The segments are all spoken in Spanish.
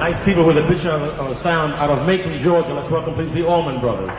nice people with a picture of, of a sound out of Macon, Georgia. Let's welcome please the Allman Brothers.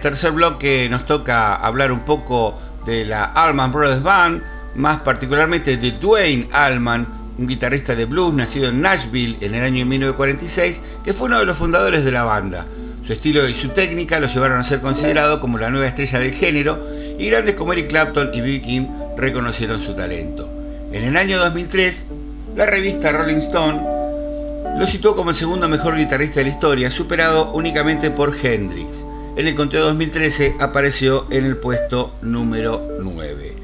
Tercer bloque nos toca hablar un poco de la Allman Brothers Band, más particularmente de Dwayne Allman, un guitarrista de blues nacido en Nashville en el año 1946, que fue uno de los fundadores de la banda. Su estilo y su técnica lo llevaron a ser considerado como la nueva estrella del género y grandes como Eric Clapton y B.B. King reconocieron su talento. En el año 2003, la revista Rolling Stone lo situó como el segundo mejor guitarrista de la historia, superado únicamente por Hendrix en el conteo 2013 apareció en el puesto número 9.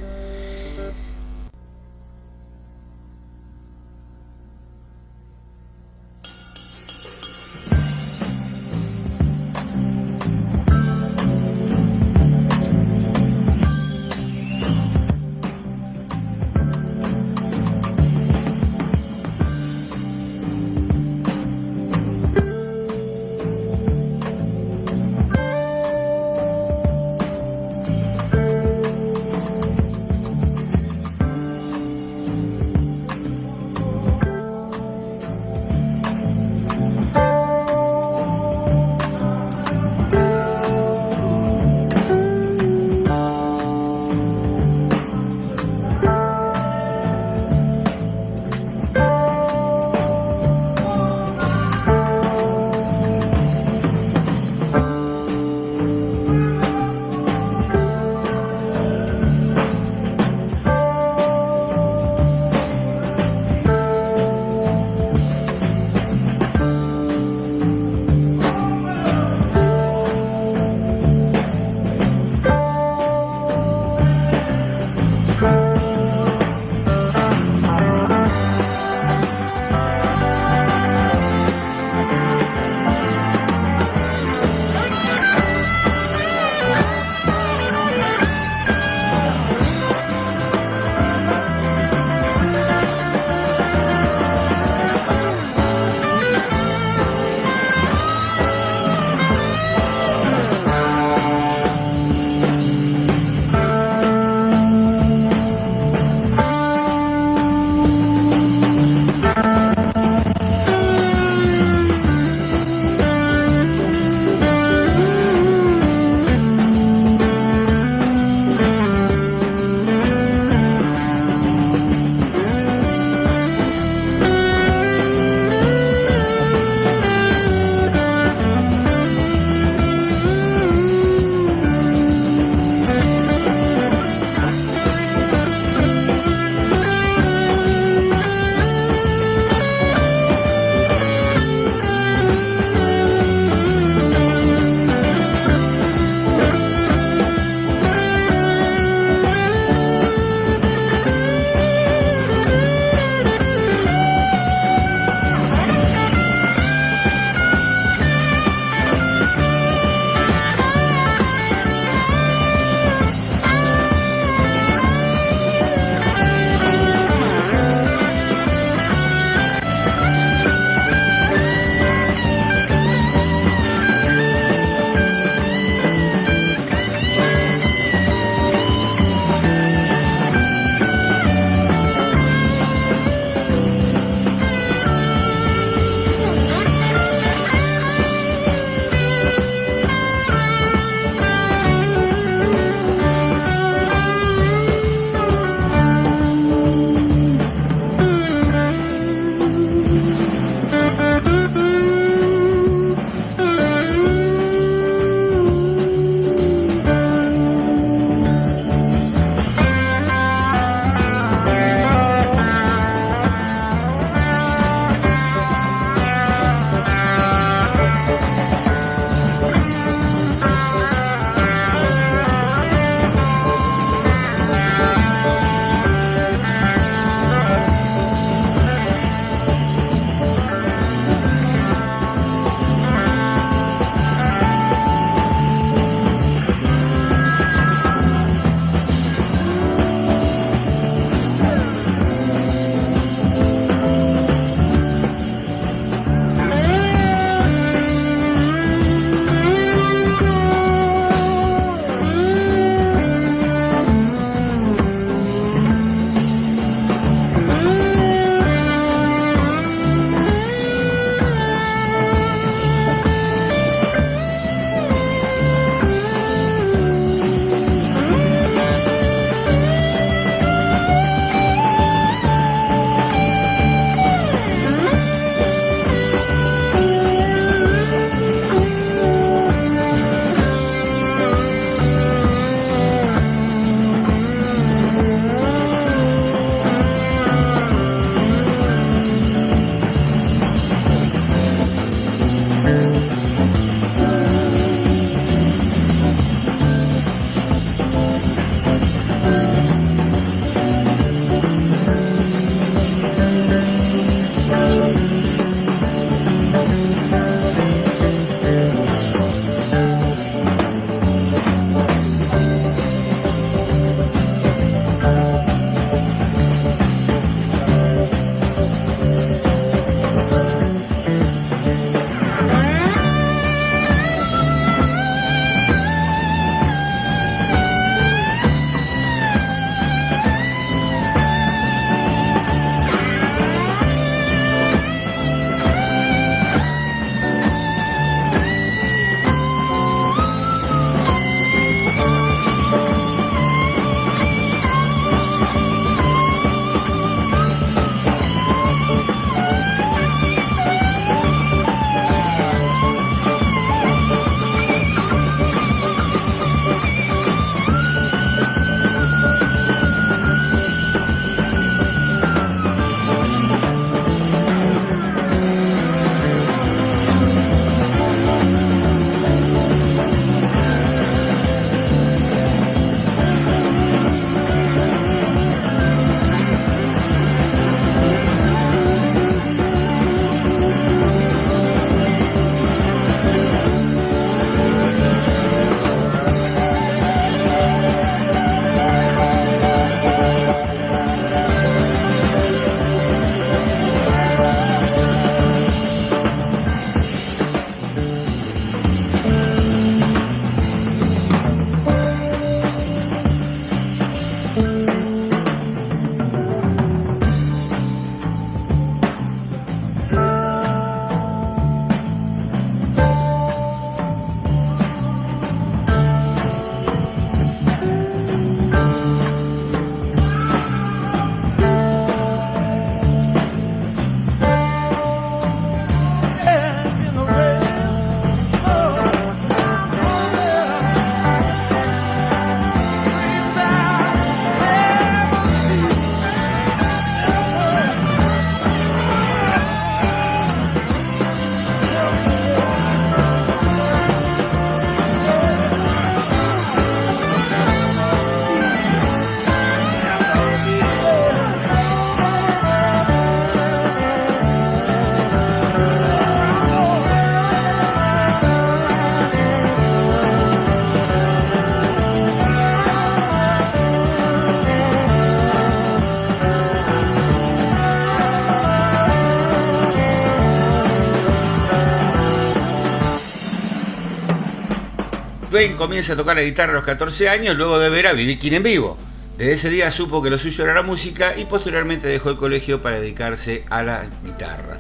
Dwayne comienza a tocar la guitarra a los 14 años luego de ver a. King en vivo. Desde ese día supo que lo suyo era la música y posteriormente dejó el colegio para dedicarse a la guitarra.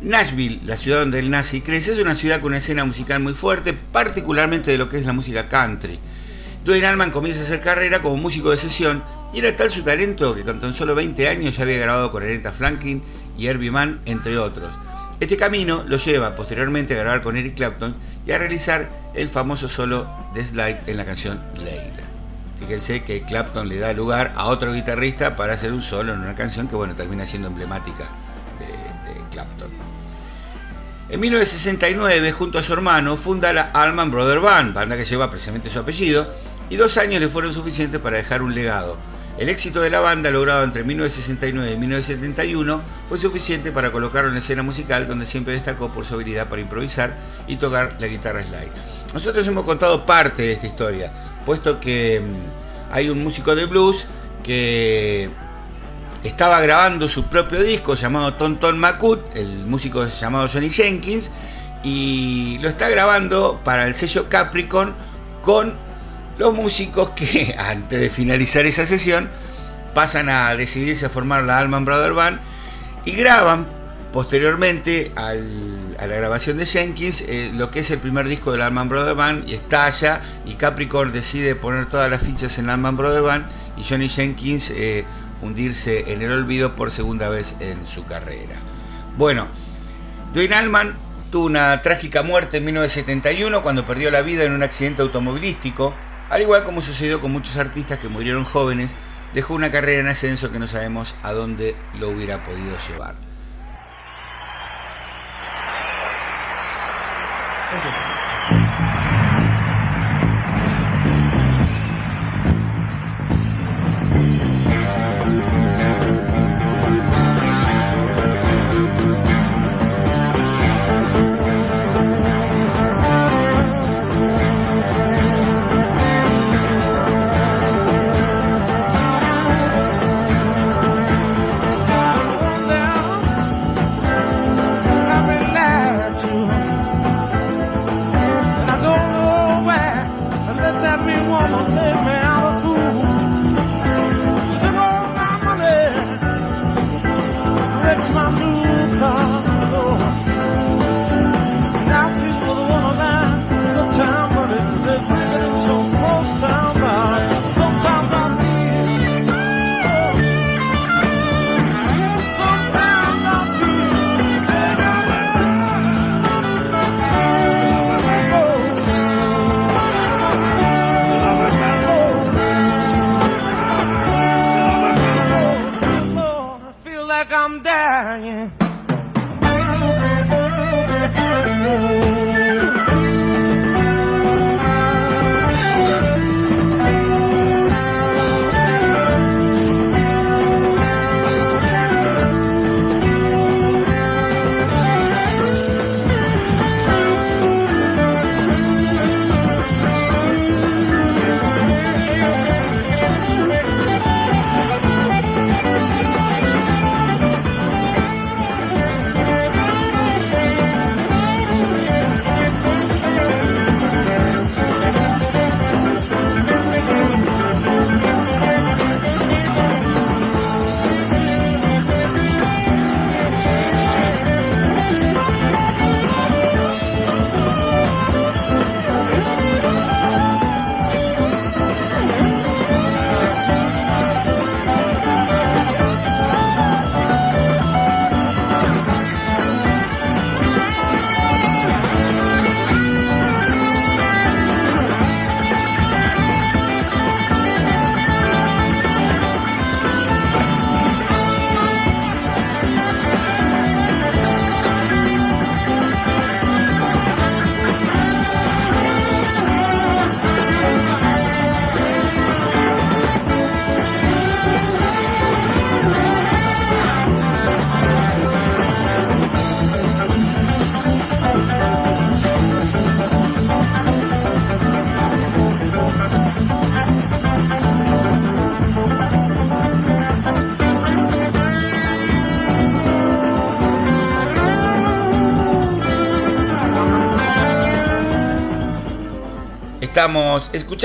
Nashville, la ciudad donde él nace y crece, es una ciudad con una escena musical muy fuerte, particularmente de lo que es la música country. Dwayne Allman comienza a hacer carrera como músico de sesión y era tal su talento que con tan solo 20 años ya había grabado con Aretha Franklin y Herbie Mann, entre otros. Este camino lo lleva posteriormente a grabar con Eric Clapton y a realizar el famoso solo de Slide en la canción Leila. Fíjense que Clapton le da lugar a otro guitarrista para hacer un solo en una canción que bueno termina siendo emblemática de, Clapton. En 1969, junto a su hermano, funda la Allman Brother Band, banda que lleva precisamente su apellido, y dos años le fueron suficientes para dejar un legado. El éxito de la banda, logrado entre 1969 y 1971, fue suficiente para colocarlo en escena musical, donde siempre destacó por su habilidad para improvisar y tocar la guitarra slide. Nosotros hemos contado parte de esta historia, puesto que mm, hay un músico de blues que estaba grabando su propio disco llamado Tonton Makut, el músico llamado Johnny Jenkins, y lo está grabando para el sello Capricorn con los músicos que antes de finalizar esa sesión pasan a decidirse a formar la Allman Brother Band y graban posteriormente a la grabación de Jenkins eh, lo que es el primer disco del Allman Brother Band y estalla y Capricorn decide poner todas las fichas en Allman Brother Band y Johnny Jenkins eh, hundirse en el olvido por segunda vez en su carrera. Bueno, Dwayne Allman tuvo una trágica muerte en 1971 cuando perdió la vida en un accidente automovilístico, al igual como sucedió con muchos artistas que murieron jóvenes, dejó una carrera en ascenso que no sabemos a dónde lo hubiera podido llevar.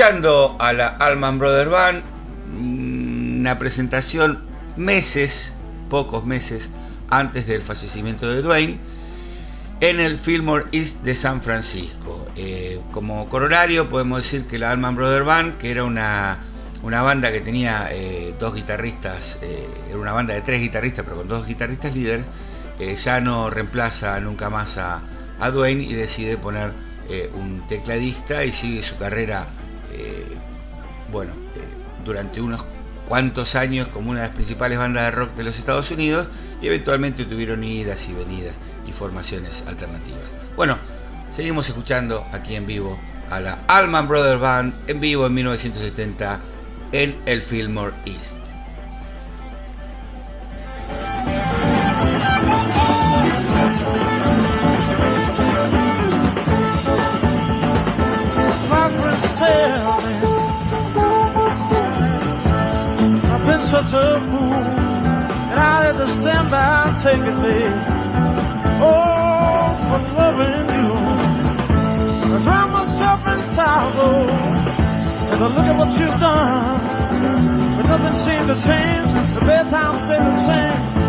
Escuchando a la Alman Brother Band, mm, una presentación meses, pocos meses antes del fallecimiento de Dwayne, en el Fillmore East de San Francisco. Eh, como corolario podemos decir que la Alman Brother Band, que era una, una banda que tenía eh, dos guitarristas, eh, era una banda de tres guitarristas, pero con dos guitarristas líderes, ya no reemplaza nunca más a, a Dwayne y decide poner un tecladista y sigue su carrera, bueno, durante unos cuantos años como una de las principales bandas de rock de los Estados Unidos y eventualmente tuvieron idas y venidas y formaciones alternativas. Bueno, seguimos escuchando aquí en vivo a la Allman Brothers Band en vivo en 1970 en el Fillmore East. Such a fool, and I had to stand by and take it, babe. Oh, for loving you. I drown myself in sorrow as I look at what you've done. But nothing seemed to change. The bedtime stayed the same.